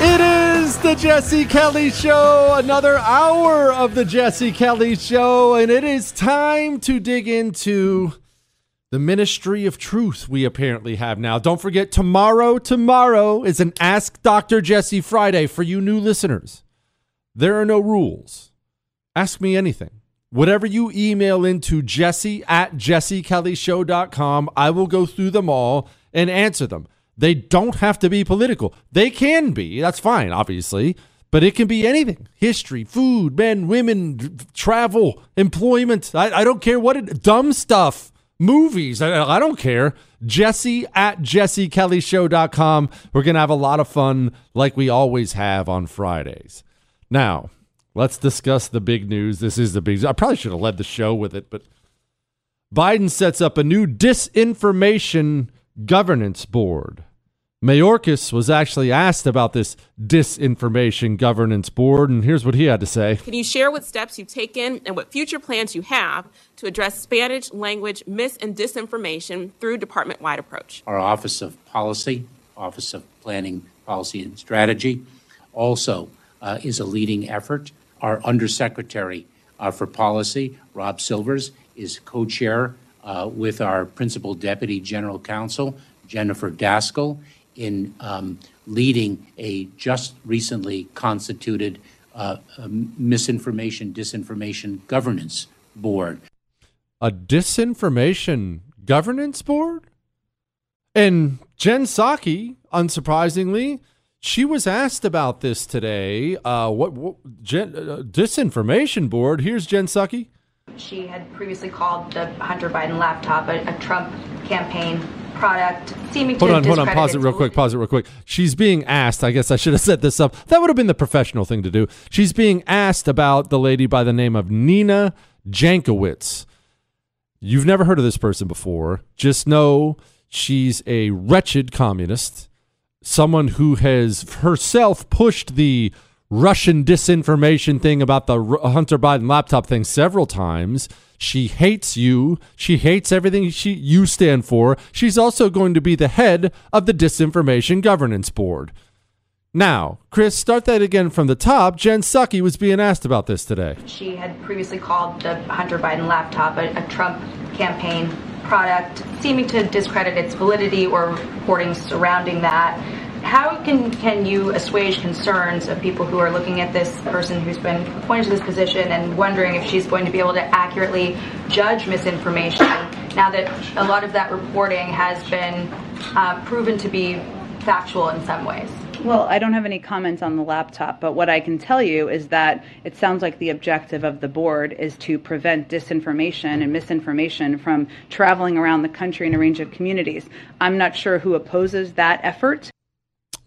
It is the Jesse Kelly Show, another hour of the Jesse Kelly Show, and it is time to dig into the ministry of truth we apparently have now. Don't forget, tomorrow, tomorrow is an Ask Dr. Jesse Friday for you new listeners. There are no rules. Ask me anything. Whatever you email into jesse at jessekellyshow.com, I will go through them all and answer them. They don't have to be political. They can be. That's fine, obviously. But it can be anything history, food, men, women, travel, employment. I, I don't care what it, dumb stuff, movies. I, I don't care. Jesse at jessekellyshow.com. We're going to have a lot of fun like we always have on Fridays. Now, let's discuss the big news. This is the big I probably should have led the show with it, but Biden sets up a new disinformation governance board. Mayorkas was actually asked about this disinformation governance board, and here's what he had to say. Can you share what steps you've taken and what future plans you have to address Spanish language mis and disinformation through department wide approach? Our Office of Policy, Office of Planning, Policy, and Strategy also uh, is a leading effort. Our Undersecretary uh, for Policy, Rob Silvers, is co chair uh, with our Principal Deputy General Counsel, Jennifer Daskal in um, leading a just recently constituted uh, misinformation, disinformation governance board. A disinformation governance board? And Jen Psaki, unsurprisingly, she was asked about this today. Uh, what, what Jen, uh, disinformation board? Here's Jen Psaki. She had previously called the Hunter Biden laptop a, a Trump campaign product, seeming hold on, hold on, pause it real quick, pause it real quick. She's being asked. I guess I should have set this up. That would have been the professional thing to do. She's being asked about the lady by the name of Nina Jankowicz. You've never heard of this person before. Just know she's a wretched communist, someone who has herself pushed the Russian disinformation thing about the Hunter Biden laptop thing several times. She hates you. She hates everything she you stand for. She's also going to be the head of the Disinformation Governance Board. Now, Chris, start that again from the top. Jen Psaki was being asked about this today. She had previously called the Hunter Biden laptop a, a Trump campaign product, seeming to discredit its validity or reporting surrounding that. How can, can you assuage concerns of people who are looking at this person who's been appointed to this position and wondering if she's going to be able to accurately judge misinformation now that a lot of that reporting has been uh, proven to be factual in some ways? Well, I don't have any comments on the laptop, but what I can tell you is that it sounds like the objective of the board is to prevent disinformation and misinformation from traveling around the country in a range of communities. I'm not sure who opposes that effort.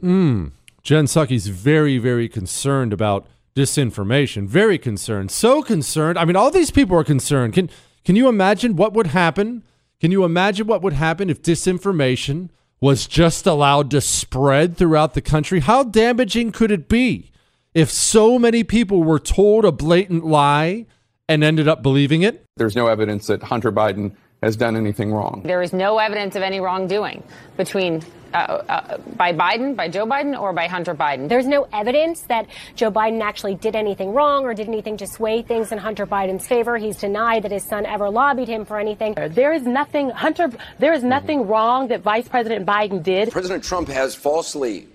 Mm. Jen Psaki's very, very concerned about disinformation. Very concerned. So concerned. I mean, all these people are concerned. Can can you imagine what would happen? Can you imagine what would happen if disinformation was just allowed to spread throughout the country, how damaging could it be if so many people were told a blatant lie and ended up believing it? There's no evidence that Hunter Biden has done anything wrong. There is no evidence of any wrongdoing between uh, uh, by Biden, by Joe Biden, or by Hunter Biden. There's no evidence that Joe Biden actually did anything wrong or did anything to sway things in Hunter Biden's favor. He's denied that his son ever lobbied him for anything. There is nothing, Hunter, there is nothing wrong that Vice President Biden did. President Trump has falsely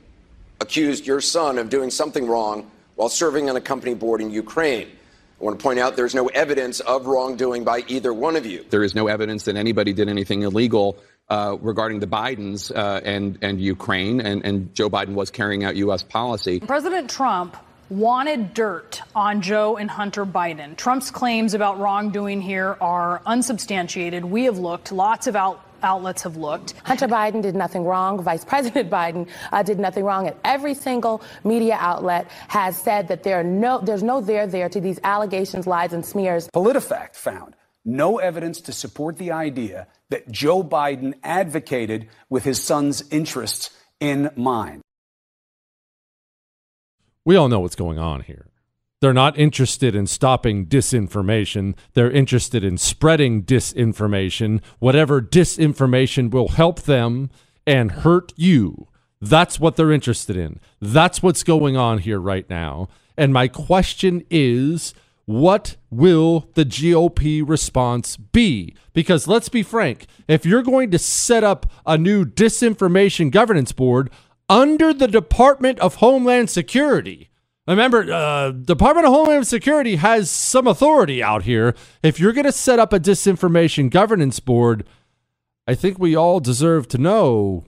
accused your son of doing something wrong while serving on a company board in Ukraine. I want to point out there's no evidence of wrongdoing by either one of you. There is no evidence that anybody did anything illegal uh, regarding the Bidens uh, and, and Ukraine, and, and Joe Biden was carrying out U.S. policy. President Trump wanted dirt on Joe and Hunter Biden. Trump's claims about wrongdoing here are unsubstantiated. We have looked, lots of out, outlets have looked. Hunter Biden did nothing wrong. Vice President Biden uh, did nothing wrong. And every single media outlet has said that there are no, there's no there there to these allegations, lies, and smears. PolitiFact found no evidence to support the idea that Joe Biden advocated with his son's interests in mind. We all know what's going on here. They're not interested in stopping disinformation. They're interested in spreading disinformation. Whatever disinformation will help them and hurt you. That's what they're interested in. That's what's going on here right now. And my question is what will the GOP response be? Because let's be frank, if you're going to set up a new disinformation governance board under the Department of Homeland Security, remember, uh, Department of Homeland Security has some authority out here. If you're going to set up a disinformation governance board, I think we all deserve to know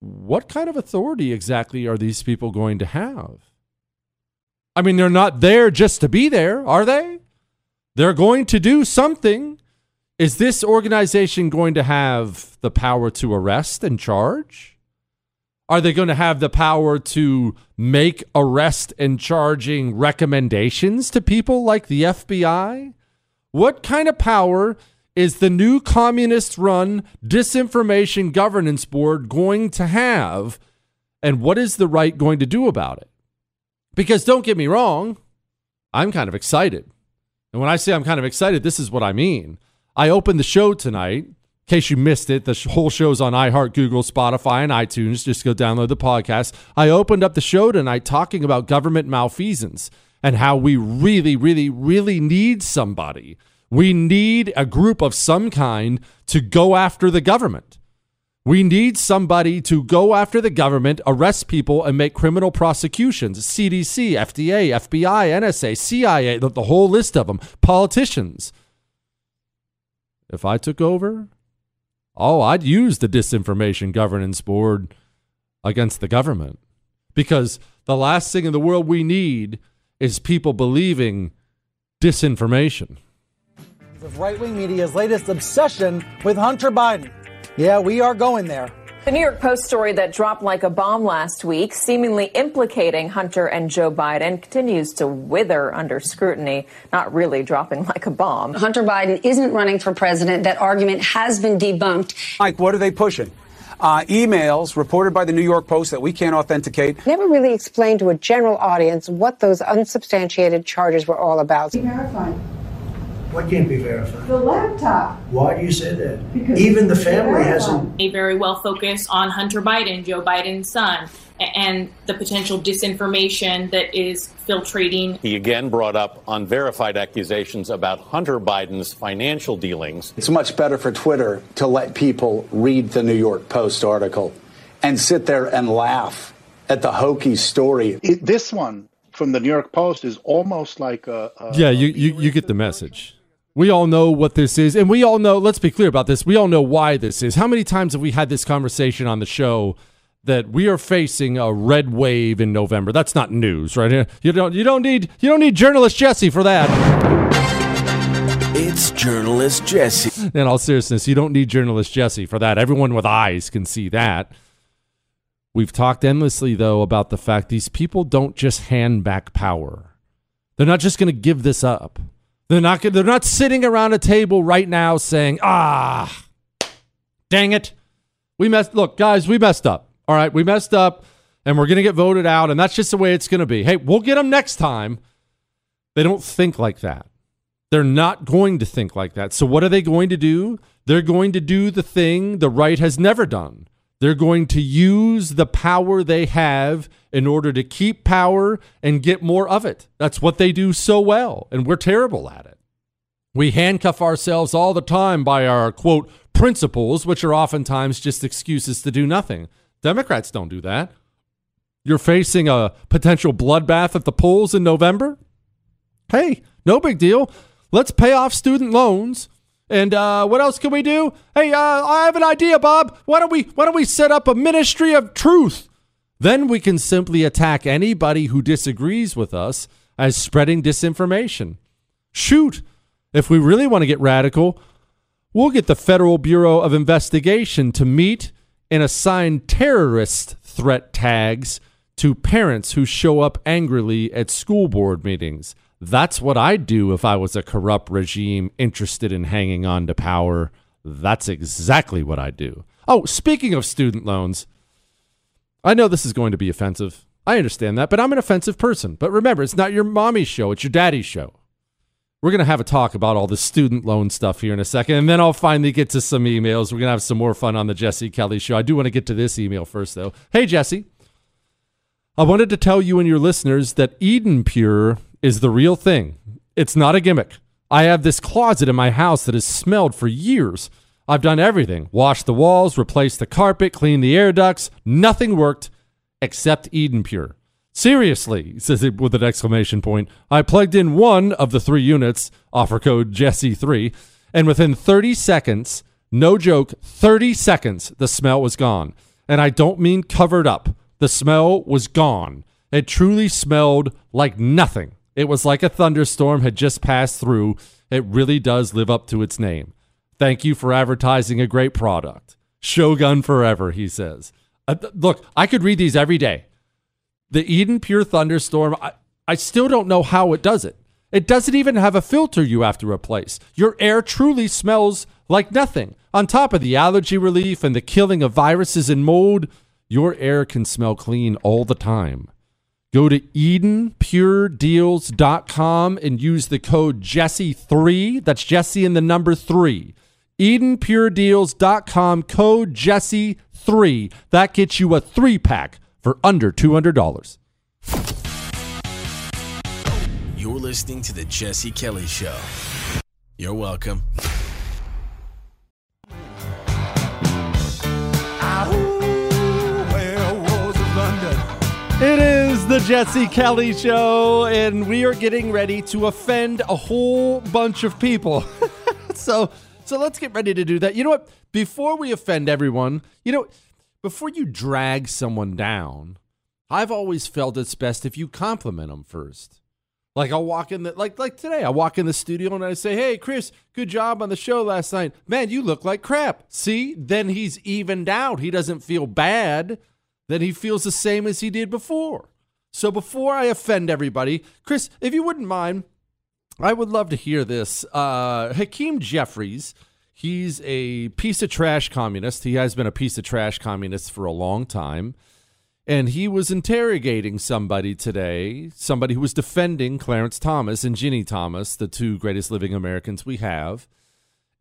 what kind of authority exactly are these people going to have? I mean, they're not there just to be there, are they? They're going to do something. Is this organization going to have the power to arrest and charge? Are they going to have the power to make arrest and charging recommendations to people like the FBI? What kind of power is the new communist run disinformation governance board going to have? And what is the right going to do about it? Because don't get me wrong, I'm kind of excited. And when I say I'm kind of excited, this is what I mean. I opened the show tonight. In case you missed it, the whole show's on iHeart, Google, Spotify, and iTunes. Just go download the podcast. I opened up the show tonight talking about government malfeasance and how we really, really, really need somebody. We need a group of some kind to go after the government. We need somebody to go after the government, arrest people, and make criminal prosecutions. CDC, FDA, FBI, NSA, CIA, the, the, whole list of them, politicians. If I took over, oh, I'd use the Disinformation Governance Board against the government. Because the last thing in the world we need is people believing disinformation. Of right wing media's latest obsession with Hunter Biden. Yeah, we are going there. The New York Post story that dropped like a bomb last week, seemingly implicating Hunter and Joe Biden, continues to wither under scrutiny, not really dropping like a bomb. Hunter Biden isn't running for president. That argument has been debunked. Mike, what are they pushing? Uh, emails reported by the New York Post that we can't authenticate. Never really explained to a general audience what those unsubstantiated charges were all about. Verified. What can't be verified? The laptop. Why do you say that? Because Even the family hasn't. They very well focus on Hunter Biden, Joe Biden's son, and the potential disinformation that is filtrating. He again brought up unverified accusations about Hunter Biden's financial dealings. It's much better for Twitter to let people read the New York Post article and sit there and laugh at the hokey story. It, this one from the New York Post is almost like a. a yeah, you, you, you get the message. We all know what this is, and we all know. Let's be clear about this. We all know why this is. How many times have we had this conversation on the show that we are facing a red wave in November? That's not news, right? You don't. You don't need. You don't need journalist Jesse for that. It's journalist Jesse. In all seriousness, you don't need journalist Jesse for that. Everyone with eyes can see that. We've talked endlessly, though, about the fact these people don't just hand back power. They're not just going to give this up. They're not. They're not sitting around a table right now saying, "Ah, dang it, we messed." Look, guys, we messed up. All right, we messed up, and we're gonna get voted out, and that's just the way it's gonna be. Hey, we'll get them next time. They don't think like that. They're not going to think like that. So what are they going to do? They're going to do the thing the right has never done. They're going to use the power they have in order to keep power and get more of it. That's what they do so well, and we're terrible at it. We handcuff ourselves all the time by our quote principles, which are oftentimes just excuses to do nothing. Democrats don't do that. You're facing a potential bloodbath at the polls in November? Hey, no big deal. Let's pay off student loans. And uh, what else can we do? Hey, uh, I have an idea, Bob. Why don't we why don't we set up a ministry of truth? Then we can simply attack anybody who disagrees with us as spreading disinformation. Shoot, if we really want to get radical, we'll get the Federal Bureau of Investigation to meet and assign terrorist threat tags to parents who show up angrily at school board meetings. That's what I'd do if I was a corrupt regime interested in hanging on to power. That's exactly what I'd do. Oh, speaking of student loans, I know this is going to be offensive. I understand that, but I'm an offensive person. But remember, it's not your mommy's show, it's your daddy's show. We're going to have a talk about all the student loan stuff here in a second, and then I'll finally get to some emails. We're going to have some more fun on the Jesse Kelly show. I do want to get to this email first, though. Hey, Jesse. I wanted to tell you and your listeners that Eden Pure is the real thing. It's not a gimmick. I have this closet in my house that has smelled for years. I've done everything washed the walls, replaced the carpet, cleaned the air ducts. Nothing worked except Eden Pure. Seriously, he says it with an exclamation point. I plugged in one of the three units, offer code Jesse3, and within 30 seconds, no joke, 30 seconds, the smell was gone. And I don't mean covered up. The smell was gone. It truly smelled like nothing. It was like a thunderstorm had just passed through. It really does live up to its name. Thank you for advertising a great product. Shogun forever, he says. Uh, look, I could read these every day. The Eden Pure Thunderstorm, I, I still don't know how it does it. It doesn't even have a filter you have to replace. Your air truly smells like nothing. On top of the allergy relief and the killing of viruses and mold, your air can smell clean all the time. Go to EdenPureDeals.com and use the code Jesse3. That's Jesse in the number three. EdenPureDeals.com, code Jesse3. That gets you a three pack for under $200. You're listening to The Jesse Kelly Show. You're welcome. It is the Jesse Kelly Show, and we are getting ready to offend a whole bunch of people. so, so let's get ready to do that. You know what? Before we offend everyone, you know, before you drag someone down, I've always felt it's best if you compliment them first. Like I'll walk in the like like today, I walk in the studio and I say, "Hey, Chris, good job on the show last night. Man, you look like crap." See, then he's evened out. He doesn't feel bad. Then he feels the same as he did before. So before I offend everybody, Chris, if you wouldn't mind, I would love to hear this. Uh, Hakeem Jeffries, he's a piece of trash communist. He has been a piece of trash communist for a long time. And he was interrogating somebody today, somebody who was defending Clarence Thomas and Ginny Thomas, the two greatest living Americans we have.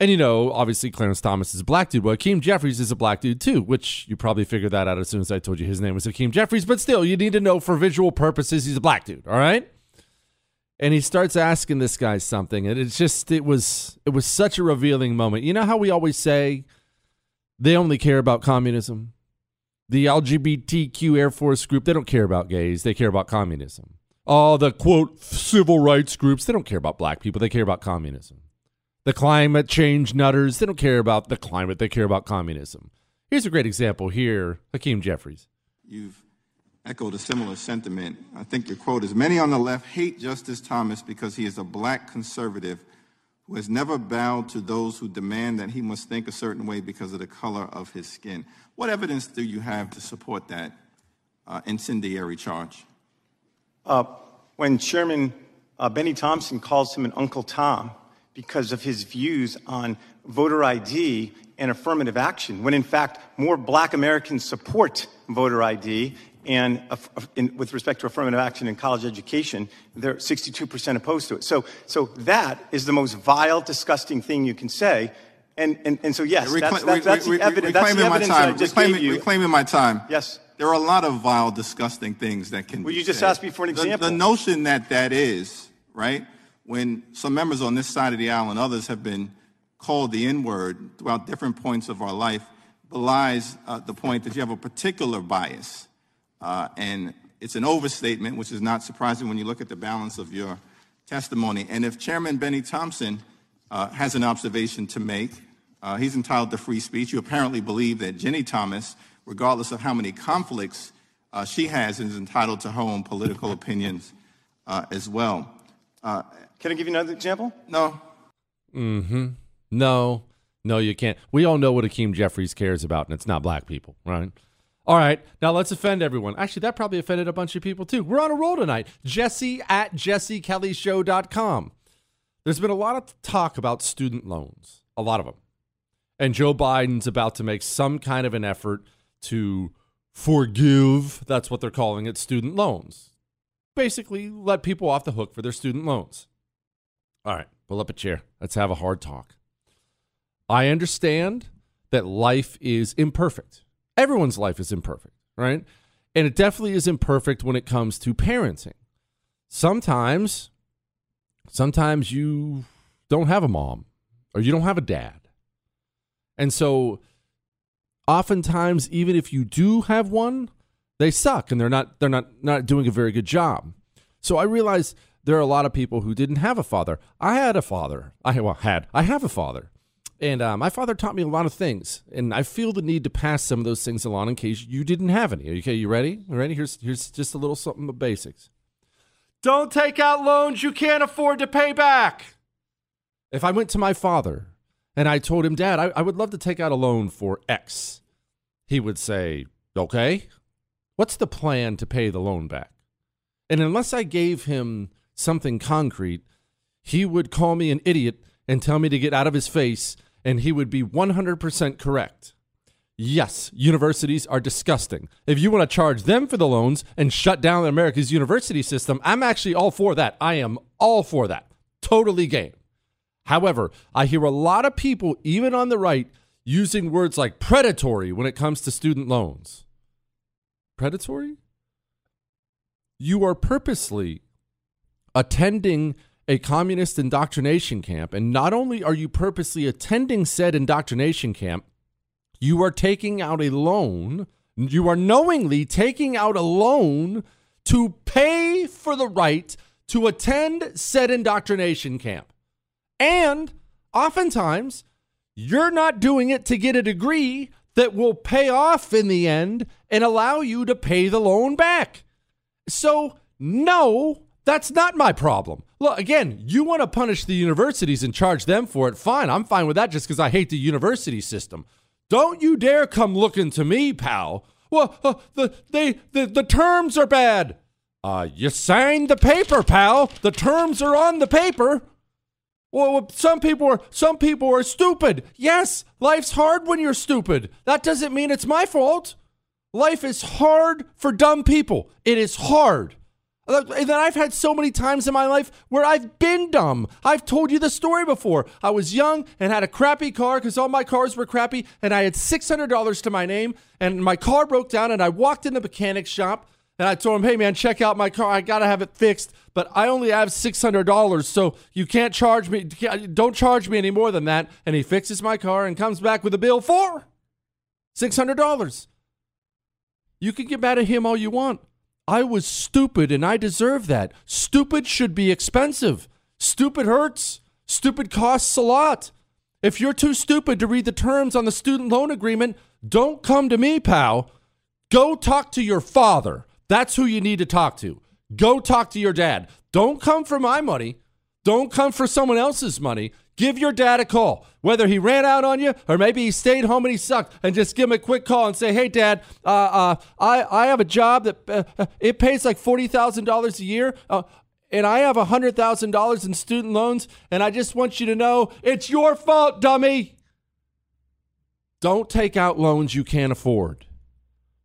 And you know, obviously Clarence Thomas is a black dude. Well, Hakeem Jeffries is a black dude too, which you probably figured that out as soon as I told you his name was Hakeem Jeffries. But still, you need to know for visual purposes, he's a black dude. All right. And he starts asking this guy something, and it's just it was it was such a revealing moment. You know how we always say they only care about communism the LGBTQ Air Force group, they don't care about gays. They care about communism. All the quote civil rights groups, they don't care about black people. They care about communism. The climate change nutters, they don't care about the climate. They care about communism. Here's a great example here Hakeem Jeffries. You've echoed a similar sentiment. I think your quote is Many on the left hate Justice Thomas because he is a black conservative who has never bowed to those who demand that he must think a certain way because of the color of his skin. What evidence do you have to support that uh, incendiary charge? Uh, when Chairman uh, Bennie Thompson calls him an Uncle Tom because of his views on voter ID and affirmative action, when in fact more black Americans support voter ID and uh, in, with respect to affirmative action in college education, they're 62% opposed to it. So, so that is the most vile, disgusting thing you can say. And, and, and so, yes, that's, that's, that's the evidence, that's the evidence I just reclaiming, gave you. Reclaiming my time. Yes. There are a lot of vile, disgusting things that can Well, be you just said. asked me for an example. The, the notion that that is, right, when some members on this side of the aisle and others have been called the N-word throughout different points of our life belies uh, the point that you have a particular bias uh, and it's an overstatement, which is not surprising when you look at the balance of your testimony. And if Chairman Bennie Thompson uh, has an observation to make, uh, he's entitled to free speech. You apparently believe that Ginny Thomas, regardless of how many conflicts uh, she has, is entitled to her own political opinions uh, as well. Can I give you another example? No. Mm-hmm. No. No, you can't. We all know what Hakeem Jeffries cares about, and it's not black people, right? All right, now let's offend everyone. Actually, that probably offended a bunch of people too. We're on a roll tonight. Jesse at jessekellyshow.com. There's been a lot of talk about student loans, a lot of them. And Joe Biden's about to make some kind of an effort to forgive, that's what they're calling it, student loans. Basically, let people off the hook for their student loans. All right, pull up a chair. Let's have a hard talk. I understand that life is imperfect everyone's life is imperfect, right? And it definitely is imperfect when it comes to parenting. Sometimes, sometimes you don't have a mom or you don't have a dad. And so, oftentimes, even if you do have one, they suck and they're not they're not not doing a very good job. So I realize there are a lot of people who didn't have a father. I had a father. I well, had I have a father and uh, my father taught me a lot of things, and I feel the need to pass some of those things along in case you didn't have any. Okay, you ready? You ready? Here's here's just a little something of basics. Don't take out loans you can't afford to pay back. If I went to my father and I told him, Dad, I, I would love to take out a loan for X, he would say, Okay, what's the plan to pay the loan back? And unless I gave him something concrete, he would call me an idiot and tell me to get out of his face and he would be 100% correct. Yes, universities are disgusting. If you want to charge them for the loans and shut down America's university system, I'm actually all for that. I am all for that. Totally game. However, I hear a lot of people, even on the right, using words like predatory when it comes to student loans. Predatory? You are purposely attending a communist indoctrination camp, and not only are you purposely attending said indoctrination camp, you are taking out a loan, you are knowingly taking out a loan to pay for the right to attend said indoctrination camp. And oftentimes, you're not doing it to get a degree that will pay off in the end and allow you to pay the loan back. So, no, That's not my problem. Look, again, you want to punish the universities and charge them for it. Fine. I'm fine with that just because I hate the university system. Don't you dare come looking to me, pal. Well, uh, the, they, the, the terms are bad. Uh, you signed the paper, pal. The terms are on the paper. Well, some people are some people are stupid. Yes, life's hard when you're stupid. That doesn't mean it's my fault. Life is hard for dumb people. It is hard. Then I've had so many times in my life where I've been dumb. I've told you the story before. I was young and had a crappy car because all my cars were crappy, and I had $600 to my name, and my car broke down, and I walked in the mechanic shop, and I told him, hey, man, check out my car. I got to have it fixed, but I only have $600, so you can't charge me. Don't charge me any more than that. And he fixes my car and comes back with a bill for $600. You can get mad at him all you want. I was stupid and I deserve that. Stupid should be expensive. Stupid hurts. Stupid costs a lot. If you're too stupid to read the terms on the student loan agreement, don't come to me, pal. Go talk to your father. That's who you need to talk to. Go talk to your dad. Don't come for my money. Don't come for someone else's money. Give your dad a call, whether he ran out on you or maybe he stayed home and he sucked, and just give him a quick call and say, "Hey, Dad, uh, uh, I I have a job that uh, uh it pays like forty thousand dollars a year, uh, and I have hundred thousand dollars in student loans, and I just want you to know it's your fault, dummy." Don't take out loans you can't afford.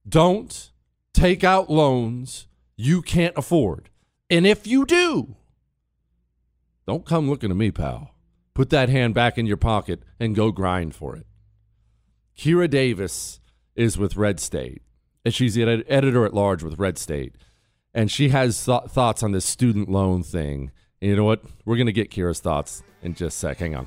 Don't take out loans you can't afford, and if you do, don't come looking at me, pal. Put that hand back in your pocket and go grind for it. Kira Davis is with Red State, and she's the ed- editor at large with Red State. And she has th- thoughts on this student loan thing. And you know what? We're going to get Kira's thoughts in just a sec. Hang on.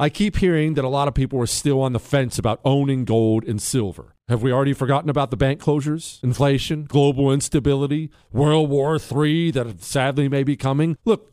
I keep hearing that a lot of people are still on the fence about owning gold and silver. Have we already forgotten about the bank closures, inflation, global instability, World War III that sadly may be coming? Look,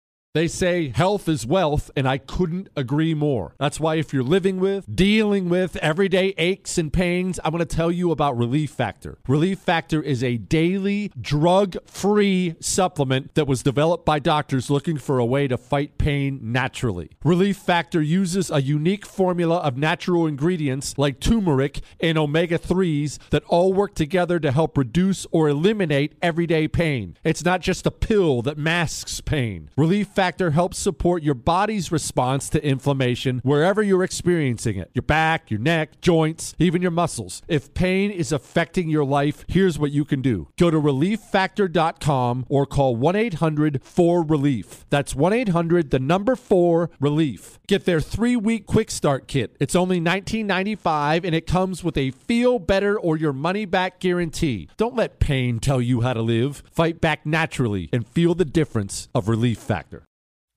They say health is wealth, and I couldn't agree more. That's why, if you're living with, dealing with everyday aches and pains, I'm going to tell you about Relief Factor. Relief Factor is a daily drug free supplement that was developed by doctors looking for a way to fight pain naturally. Relief Factor uses a unique formula of natural ingredients like turmeric and omega 3s that all work together to help reduce or eliminate everyday pain. It's not just a pill that masks pain. Relief Factor helps support your body's response to inflammation wherever you're experiencing it your back, your neck, joints, even your muscles. If pain is affecting your life, here's what you can do go to relieffactor.com or call 1 800 4 Relief. That's 1 800 the number 4 Relief. Get their three week quick start kit. It's only $19.95 and it comes with a feel better or your money back guarantee. Don't let pain tell you how to live. Fight back naturally and feel the difference of Relief Factor.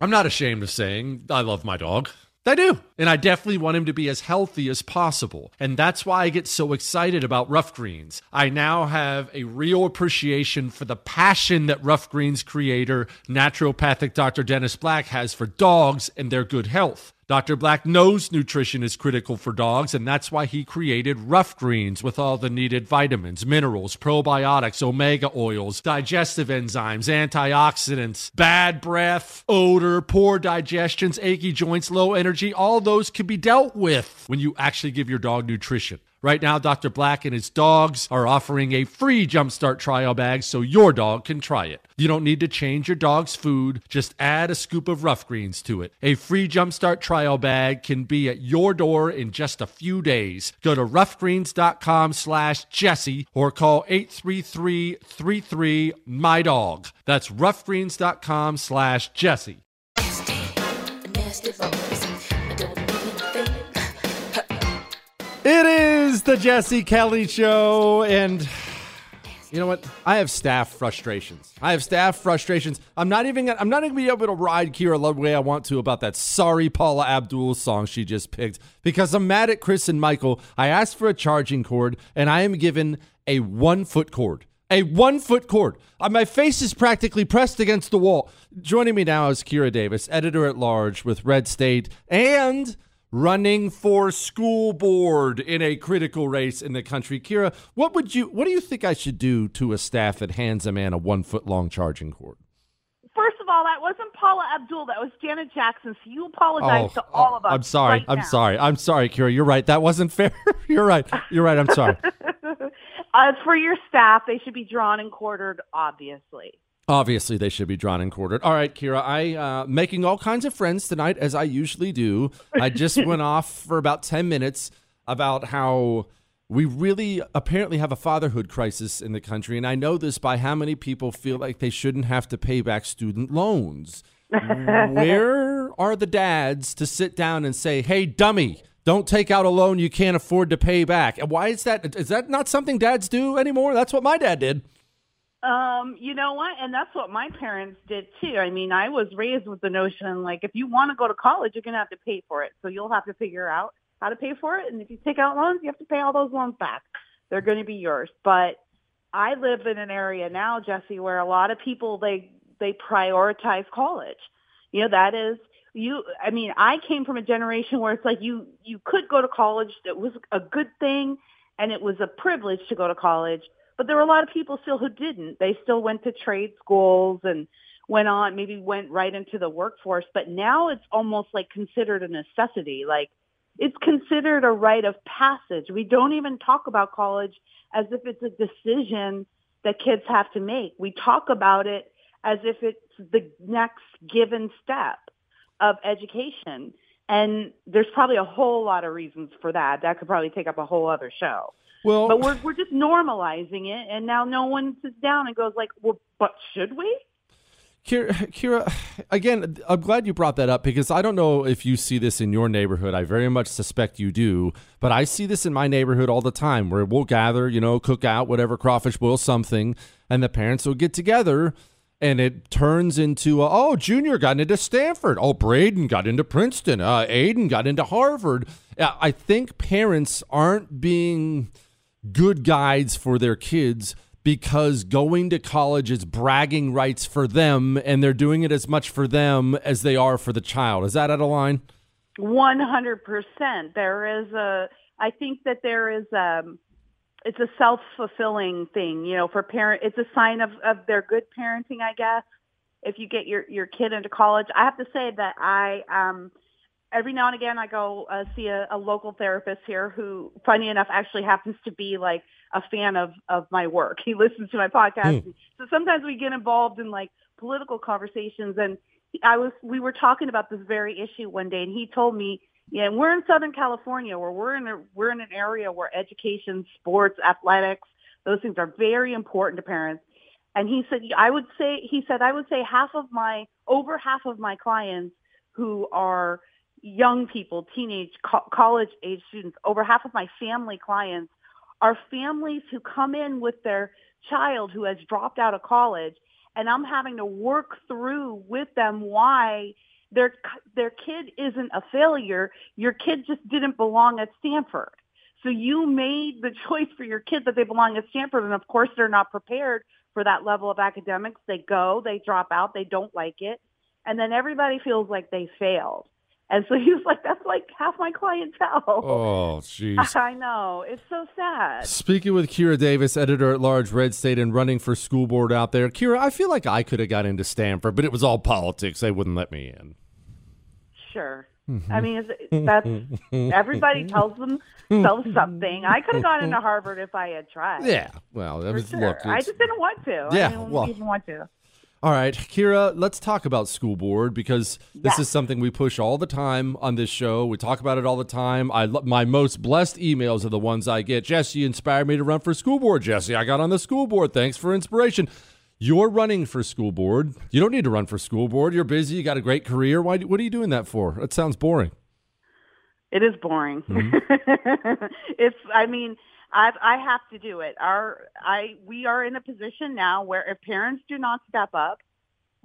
I'm not ashamed of saying I love my dog. I do. And I definitely want him to be as healthy as possible. And that's why I get so excited about Ruff Greens. I now have a real appreciation for the passion that Ruff Greens creator, naturopathic Dr. Dennis Black, has for dogs and their good health. Dr. Black knows nutrition is critical for dogs, and that's why he created Ruff Greens with all the needed vitamins, minerals, probiotics, omega oils, digestive enzymes, antioxidants, bad breath, odor, poor digestions, achy joints, low energy. All those can be dealt with when you actually give your dog nutrition. Right now, Dr. Black and his dogs are offering a free Jumpstart trial bag so your dog can try it. You don't need to change your dog's food, just add a scoop of ruff greens to it. A free Jumpstart trial bag can be at your door in just a few days. Go to ruffgreens.com slash Jesse or call 833-33-MY-DOG. That's ruffgreens.com slash Jesse. The Jesse Kelly Show, and you know what? I have staff frustrations. I have staff frustrations. I'm not even. Gonna, I'm not going to be able to ride Kira the way I want to about that sorry Paula Abdul song she just picked because I'm mad at Chris and Michael. I asked for a charging cord, and I am given a one foot cord. A one foot cord. Uh, my face is practically pressed against the wall. Joining me now is Kira Davis, editor at large with Red State, and running for school board in a critical race in the country. Kira, what would you what do you think I should do to a staff that hands a man a one foot long charging cord? First of all, that wasn't Paula Abdul. That was Janet Jackson. So you apologize oh, to all of us. Oh, I'm sorry. right I'm now. sorry. I'm sorry, Kira. You're right. That wasn't fair. You're right. You're right. I'm sorry. As for your staff, they should be drawn and quartered, obviously. Obviously, they should be drawn and quartered. All right, Kira, I uh, making all kinds of friends tonight, as I usually do. I just went off for about ten minutes about how we really apparently have a fatherhood crisis in the country, and I know this by how many people feel like they shouldn't have to pay back student loans. Where are the dads to sit down and say, "Hey, dummy"? Don't take out a loan you can't afford to pay back. And why is that? Is that not something dads do anymore? That's what my dad did. Um, you know what? And that's what my parents did too. I mean, I was raised with the notion like if you want to go to college, you're going to have to pay for it. So you'll have to figure out how to pay for it. And if you take out loans, you have to pay all those loans back. They're going to be yours. But I live in an area now, Jesse, where a lot of people they they prioritize college. You know, that is you I mean, I came from a generation where it's like you you could go to college. It was a good thing and it was a privilege to go to college. But there were a lot of people still who didn't. They still went to trade schools and went on, maybe went right into the workforce. But now it's almost like considered a necessity. Like it's considered a rite of passage. We don't even talk about college as if it's a decision that kids have to make. We talk about it as if it's the next given step of education. And there's probably a whole lot of reasons for that. That could probably take up a whole other show. Well, but we're we're just normalizing it, and now no one sits down and goes like, "Well, but should we?" Kira, Kira, again, I'm glad you brought that up because I don't know if you see this in your neighborhood. I very much suspect you do, but I see this in my neighborhood all the time where we'll gather, you know, cook out, whatever, crawfish boil, something, and the parents will get together and it turns into, uh, oh, Junior got into Stanford. Oh, Braden got into Princeton. Uh, Aiden got into Harvard. I think parents aren't being good guides for their kids because going to college is bragging rights for them and they're doing it as much for them as they are for the child. Is that out of line? One hundred percent. There is a. I think that there is a, It's a self fulfilling thing, you know. For parent, it's a sign of of their good parenting, I guess. If you get your your kid into college, I have to say that I um every now and again I go uh, see a, a local therapist here who, funny enough, actually happens to be like a fan of of my work. He listens to my podcast, Hmm. so sometimes we get involved in like political conversations, and I was we were talking about this very issue one day, and he told me, yeah, we're in Southern California, where we're in a we're in an area where education, sports, athletics, those things are very important to parents. And he said, I would say, he said, I would say half of my, over half of my clients who are young people, teenage, co- college age students, over half of my family clients are families who come in with their child who has dropped out of college and I'm having to work through with them why their their kid isn't a failure. Your kid just didn't belong at Stanford. So you made the choice for your kid that they belong at Stanford, and of course they're not prepared for that level of academics. They go, they drop out, they don't like it, and then everybody feels like they failed. And so he was like, that's like half my clientele. Oh, jeez. I know. It's so sad. Speaking with Kira Davis, editor at large, Red State, and running for school board out there. Kira, I feel like I could have got into Stanford, but it was all politics. They wouldn't let me in. Sure. Mm-hmm. I mean, that's everybody tells themselves something. I could have gone into Harvard if I had tried. Yeah. Well, that was sure. look. I just didn't want to. Yeah, I didn't well- even want to. All right, Kira, let's talk about school board because this is something we push all the time on this show. We talk about it all the time. I my most blessed emails are the ones I get. Jesse inspired me to run for school board. Jesse, I got on the school board. Thanks for inspiration. You're running for school board. You don't need to run for school board. You're busy. You got a great career. Why? What are you doing that for? That sounds boring. It is boring. Mm-hmm. it's. I mean, I I have to do it. Our I we are in a position now where if parents do not step up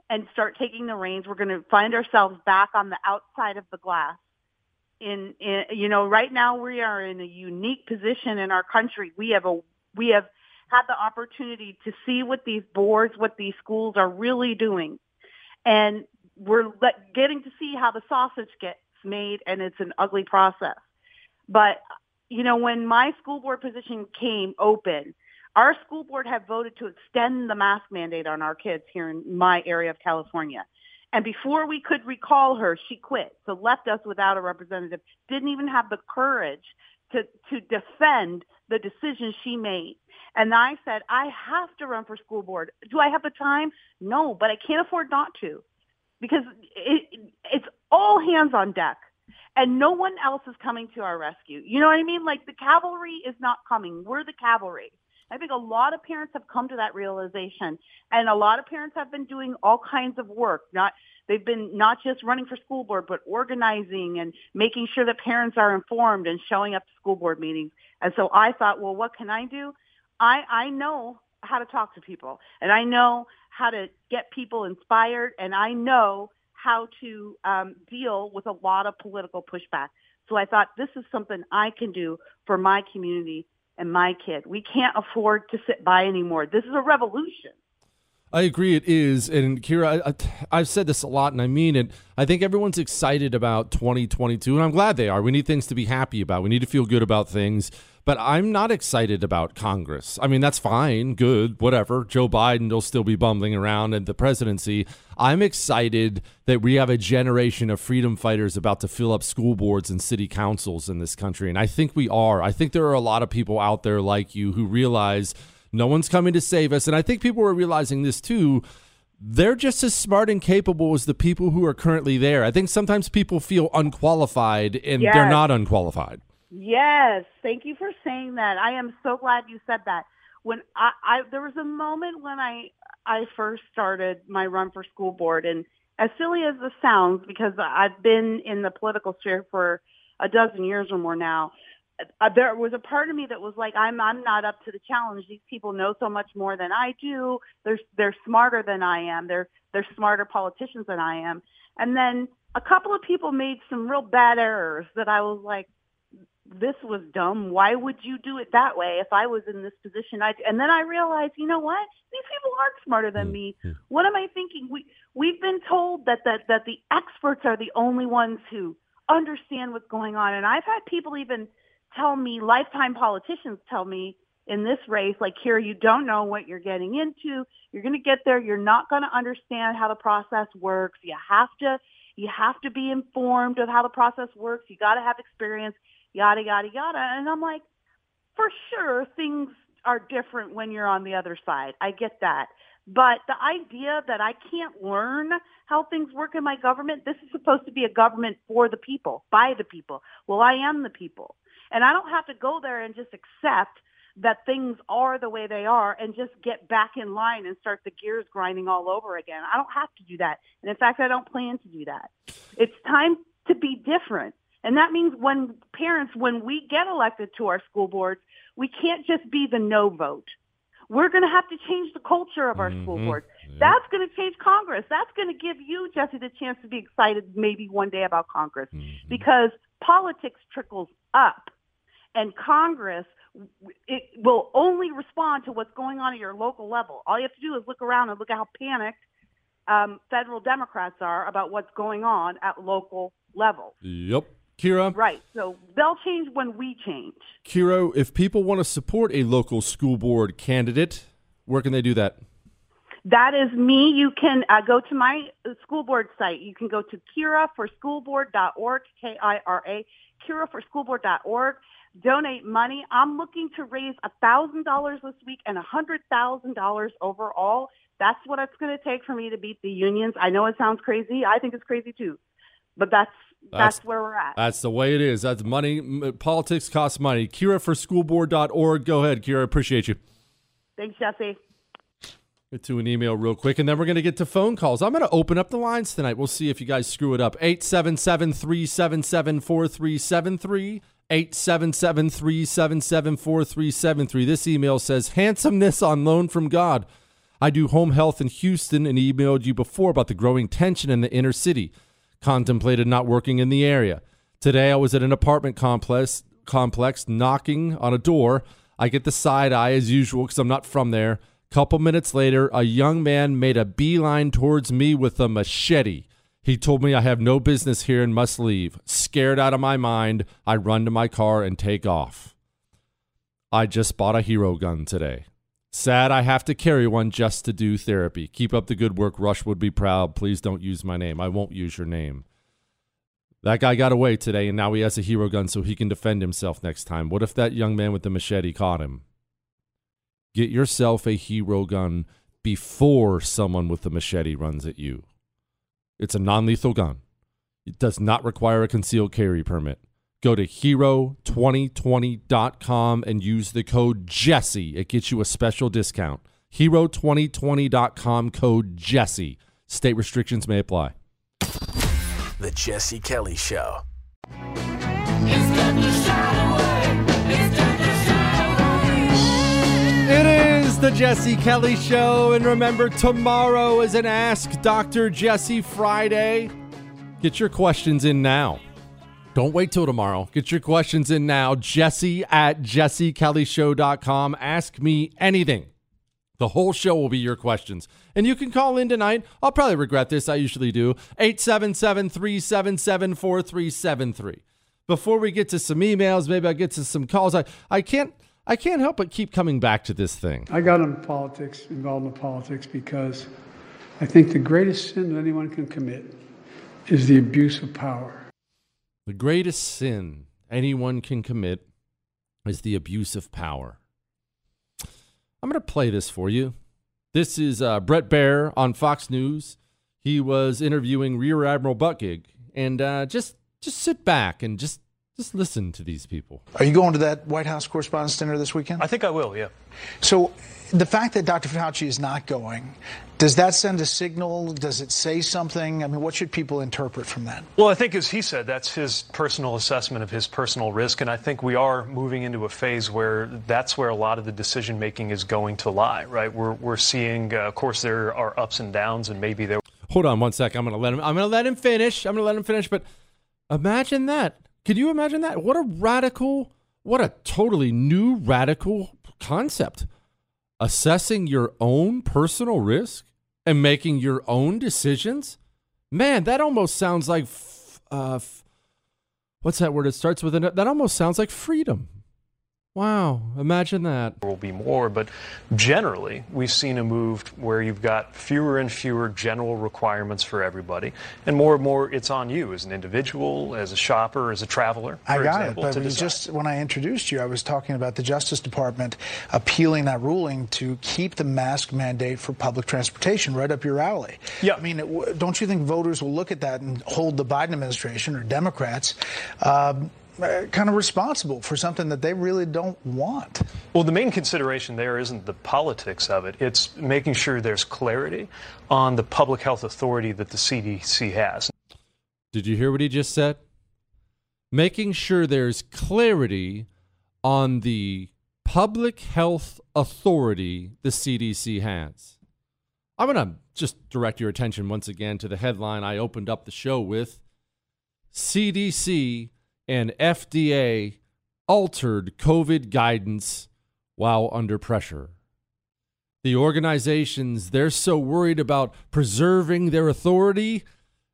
and start taking the reins, we're going to find ourselves back on the outside of the glass. In, in you know, right now we are in a unique position in our country. We have a we have had the opportunity to see what these boards, what these schools are really doing, and we're let, getting to see how the sausage gets made, and it's an ugly process. But you know, when my school board position came open, our school board had voted to extend the mask mandate on our kids here in my area of California. And before we could recall her, she quit. So left us without a representative. Didn't even have the courage to, to defend the decision she made. And I said, I have to run for school board. Do I have the time? No, but I can't afford not to because it, it's all hands on deck and no one else is coming to our rescue. You know what I mean? Like the cavalry is not coming. We're the cavalry. I think a lot of parents have come to that realization and a lot of parents have been doing all kinds of work. Not, they've been not just running for school board, but organizing and making sure that parents are informed and showing up to school board meetings. And so I thought, well, what can I do? I, I know how to talk to people and I know how to get people inspired and I know how to um, deal with a lot of political pushback. So I thought this is something I can do for my community and my kid. We can't afford to sit by anymore. This is a revolution. I agree, it is. And Kira, I, I've said this a lot, and I mean it. I think everyone's excited about 2022, and I'm glad they are. We need things to be happy about. We need to feel good about things. But I'm not excited about Congress. I mean, that's fine, good, whatever. Joe Biden will still be bumbling around in the presidency. I'm excited that we have a generation of freedom fighters about to fill up school boards and city councils in this country. And I think we are. I think there are a lot of people out there like you who realize no one's coming to save us. And I think people are realizing this too. They're just as smart and capable as the people who are currently there. I think sometimes people feel unqualified and they're not unqualified. Yes, thank you for saying that. I am so glad you said that. When I, I there was a moment when I I first started my run for school board, and as silly as this sounds, because I've been in the political sphere for a dozen years or more now, uh, there was a part of me that was like, I'm I'm not up to the challenge. These people know so much more than I do. They're they're smarter than I am. They're they're smarter politicians than I am. And then a couple of people made some real bad errors that I was like, this was dumb. Why would you do it that way? If I was in this position, I and then I realized, you know what? These people aren't smarter than mm, me. What am I thinking? We we've been told that that that the experts are the only ones who understand what's going on, and I've had people even tell me, lifetime politicians tell me in this race, like here, you don't know what you're getting into. You're going to get there. You're not going to understand how the process works. You have to you have to be informed of how the process works. You got to have experience yada yada yada and i'm like for sure things are different when you're on the other side. I get that. But the idea that I can't learn how things work in my government, this is supposed to be a government for the people, by the people. Well, I am the people. And I don't have to go there and just accept that things are the way they are and just get back in line and start the gears grinding all over again. I don't have to do that. And in fact, I don't plan to do that. It's time to be different. And that means when parents, when we get elected to our school boards, we can't just be the no vote. We're going to have to change the culture of our school Mhm. boards. That's going to change Congress. That's going to give you, Jesse, the chance to be excited maybe one day about Congress because politics trickles up and Congress it will only respond to what's going on at your local level. All you have to do is look around and look at how panicked um, federal Democrats are about what's going on at local level. Yep. Kira, Right. So they'll change when we change. Kira, if people want to support a local school board candidate, where can they do that? That is me. You can uh, go to my uh, school board site. You can go to kiraforschoolboard.org, K-I-R-A, kiraforschoolboard.org. Donate money. I'm looking to raise $1,000 this week and $100,000 overall. That's what it's going to take for me to beat the unions. I know it sounds crazy. I think it's crazy too. But that's that's, That's- where we're at. That's the way it is. That's money. Politics costs money. Kira for schoolboard.org. Go ahead, Kira. Appreciate you. Thanks, Jesse. Get to an email real quick, and then we're going to get to phone calls. I'm going to open up the lines tonight. We'll see if you guys screw it up. 877 377 4373. 877 377 4373. This email says, Handsomeness on loan from God. I do home health in Houston and emailed you before about the growing tension in the inner city. Contemplated not working in the area. Today I was at an apartment complex complex knocking on a door. I get the side eye as usual because I'm not from there. Couple minutes later, a young man made a beeline towards me with a machete. He told me I have no business here and must leave. Scared out of my mind, I run to my car and take off. I just bought a hero gun today. Sad I have to carry one just to do therapy. Keep up the good work. Rush would be proud. Please don't use my name. I won't use your name. That guy got away today, and now he has a hero gun so he can defend himself next time. What if that young man with the machete caught him? Get yourself a hero gun before someone with the machete runs at you. It's a non lethal gun. It does not require a concealed carry permit. Go to hero2020.com and use the code Jesse. It gets you a special discount. Hero2020.com code Jesse. State restrictions may apply. The Jesse Kelly Show. It is the Jesse Kelly Show. And remember, tomorrow is an Ask Dr. Jesse Friday. Get your questions in now. Don't wait till tomorrow. Get your questions in now. Jesse at jessekellyshow.com. Ask me anything. The whole show will be your questions. And you can call in tonight. I'll probably regret this. I usually do. 877 377 4373. Before we get to some emails, maybe I'll get to some calls. I, I can't I can't help but keep coming back to this thing. I got in politics, involved in politics, because I think the greatest sin that anyone can commit is the abuse of power. The greatest sin anyone can commit is the abuse of power. I'm going to play this for you. This is uh, Bret Baier on Fox News. He was interviewing Rear Admiral Buttigieg, and uh, just just sit back and just just listen to these people. Are you going to that White House Correspondents' Dinner this weekend? I think I will, yeah. So, the fact that Dr. Fauci is not going, does that send a signal? Does it say something? I mean, what should people interpret from that? Well, I think, as he said, that's his personal assessment of his personal risk. And I think we are moving into a phase where that's where a lot of the decision making is going to lie, right? We're, we're seeing, uh, of course, there are ups and downs, and maybe there. Hold on one sec. I'm going to let him. I'm going to let him finish. I'm going to let him finish. But imagine that. Could you imagine that? What a radical, what a totally new radical concept. Assessing your own personal risk and making your own decisions. Man, that almost sounds like, f- uh, f- what's that word? It starts with an. That almost sounds like freedom. Wow, imagine that. There will be more, but generally, we've seen a move where you've got fewer and fewer general requirements for everybody, and more and more it's on you as an individual, as a shopper, as a traveler. I got example, it, but to just when I introduced you, I was talking about the Justice Department appealing that ruling to keep the mask mandate for public transportation right up your alley. Yeah, I mean, it, don't you think voters will look at that and hold the Biden administration or Democrats? Um, uh, Uh, kind of responsible for something that they really don't want. Well, the main consideration there isn't the politics of it. It's making sure there's clarity on the public health authority that the CDC has. Did you hear what he just said? Making sure there's clarity on the public health authority the CDC has. I'm going to just direct your attention once again to the headline I opened up the show with CDC and FDA altered COVID guidance while under pressure. The organizations, they're so worried about preserving their authority.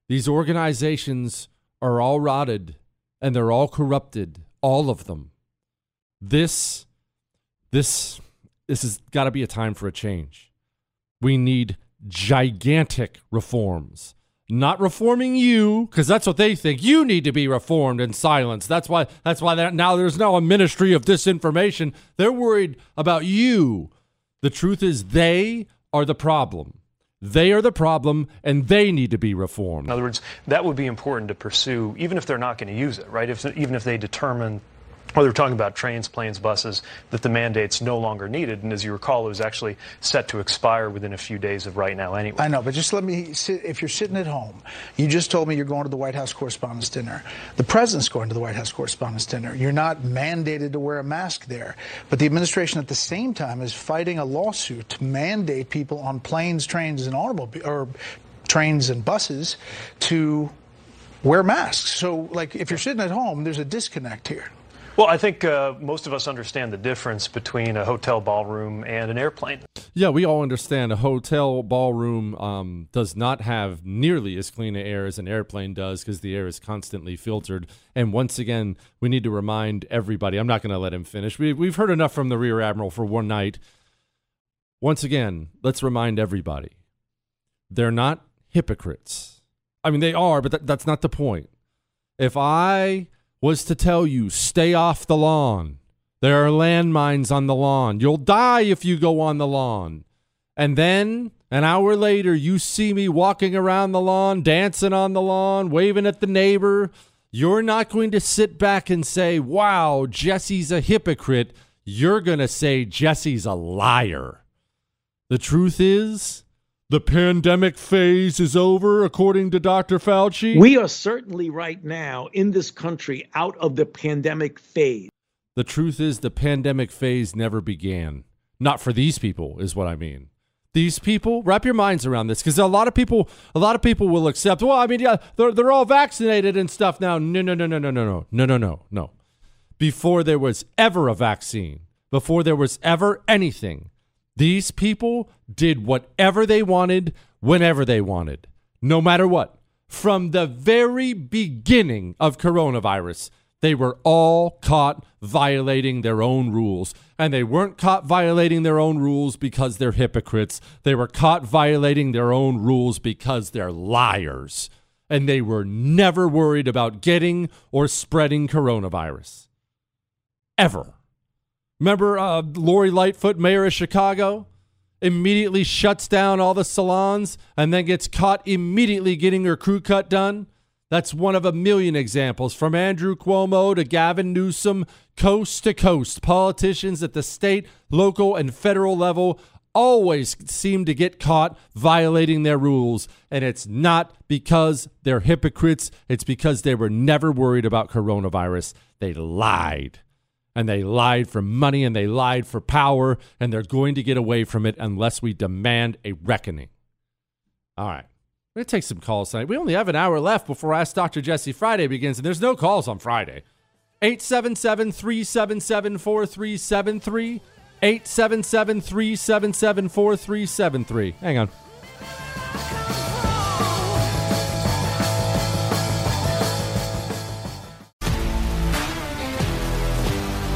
These organizations are all rotted and they're all corrupted, all of them. This, this, this has got to be a time for a change. We need gigantic reforms not reforming you because that's what they think. You need to be reformed and silenced. That's why that's why that now there's now a ministry of disinformation. They're worried about you. The truth is they are the problem. They are the problem and they need to be reformed. In other words, that would be important to pursue, even if they're not going to use it, right? If, even if they determine, whether they're talking about trains, planes, buses, that the mandate's no longer needed. And as you recall, it was actually set to expire within a few days of right now anyway. I know, but just let me sit. If you're sitting at home, you just told me you're going to the White House Correspondents' Dinner. The president's going to the White House Correspondents' Dinner. You're not mandated to wear a mask there. But the administration at the same time is fighting a lawsuit to mandate people on planes, trains, and automobiles, or trains and buses to wear masks. So, like, if you're sitting at home, there's a disconnect here. Well, I think uh, most of us understand the difference between a hotel ballroom and an airplane. Yeah, we all understand a hotel ballroom um, does not have nearly as clean air as an airplane does because the air is constantly filtered. And once again, we need to remind everybody. I'm not going to let him finish. We, we've heard enough from the Rear Admiral for one night. Once again, let's remind everybody they're not hypocrites. I mean, they are, but that, that's not the point. If I was to tell you, stay off the lawn, there are landmines on the lawn, you'll die if you go on the lawn. And then an hour later, you see me walking around the lawn, dancing on the lawn, waving at the neighbor. You're not going to sit back and say, wow, Jesse's a hypocrite. You're going to say, Jesse's a liar. The truth is, the pandemic phase is over, according to Dr. Fauci. We are certainly right now in this country out of the pandemic phase. The truth is, the pandemic phase never began. Not for these people, is what I mean. These people, wrap your minds around this, because a lot of people, a lot of people will accept. Well, I mean, yeah, they're they're all vaccinated and stuff now. No, no, no, no, no, no, no, no, no, no, no. Before there was ever a vaccine, before there was ever anything, these people did whatever they wanted, whenever they wanted, no matter what. From the very beginning of coronavirus, they were all caught violating their own rules. And they weren't caught violating their own rules because they're hypocrites. They were caught violating their own rules because they're liars. And they were never worried about getting or spreading coronavirus. Ever. Remember uh, Lori Lightfoot, mayor of Chicago? Immediately shuts down all the salons and then gets caught immediately getting her crew cut done. That's one of a million examples from Andrew Cuomo to Gavin Newsom, coast to coast. Politicians at the state, local, and federal level always seem to get caught violating their rules. And it's not because they're hypocrites, it's because they were never worried about coronavirus. They lied and they lied for money and they lied for power, and they're going to get away from it unless we demand a reckoning. All right. We're going to take some calls tonight. We only have an hour left before Ask Dr. Jesse Friday begins, and there's no calls on Friday. 877 377 4373. 877 377 4373. Hang on.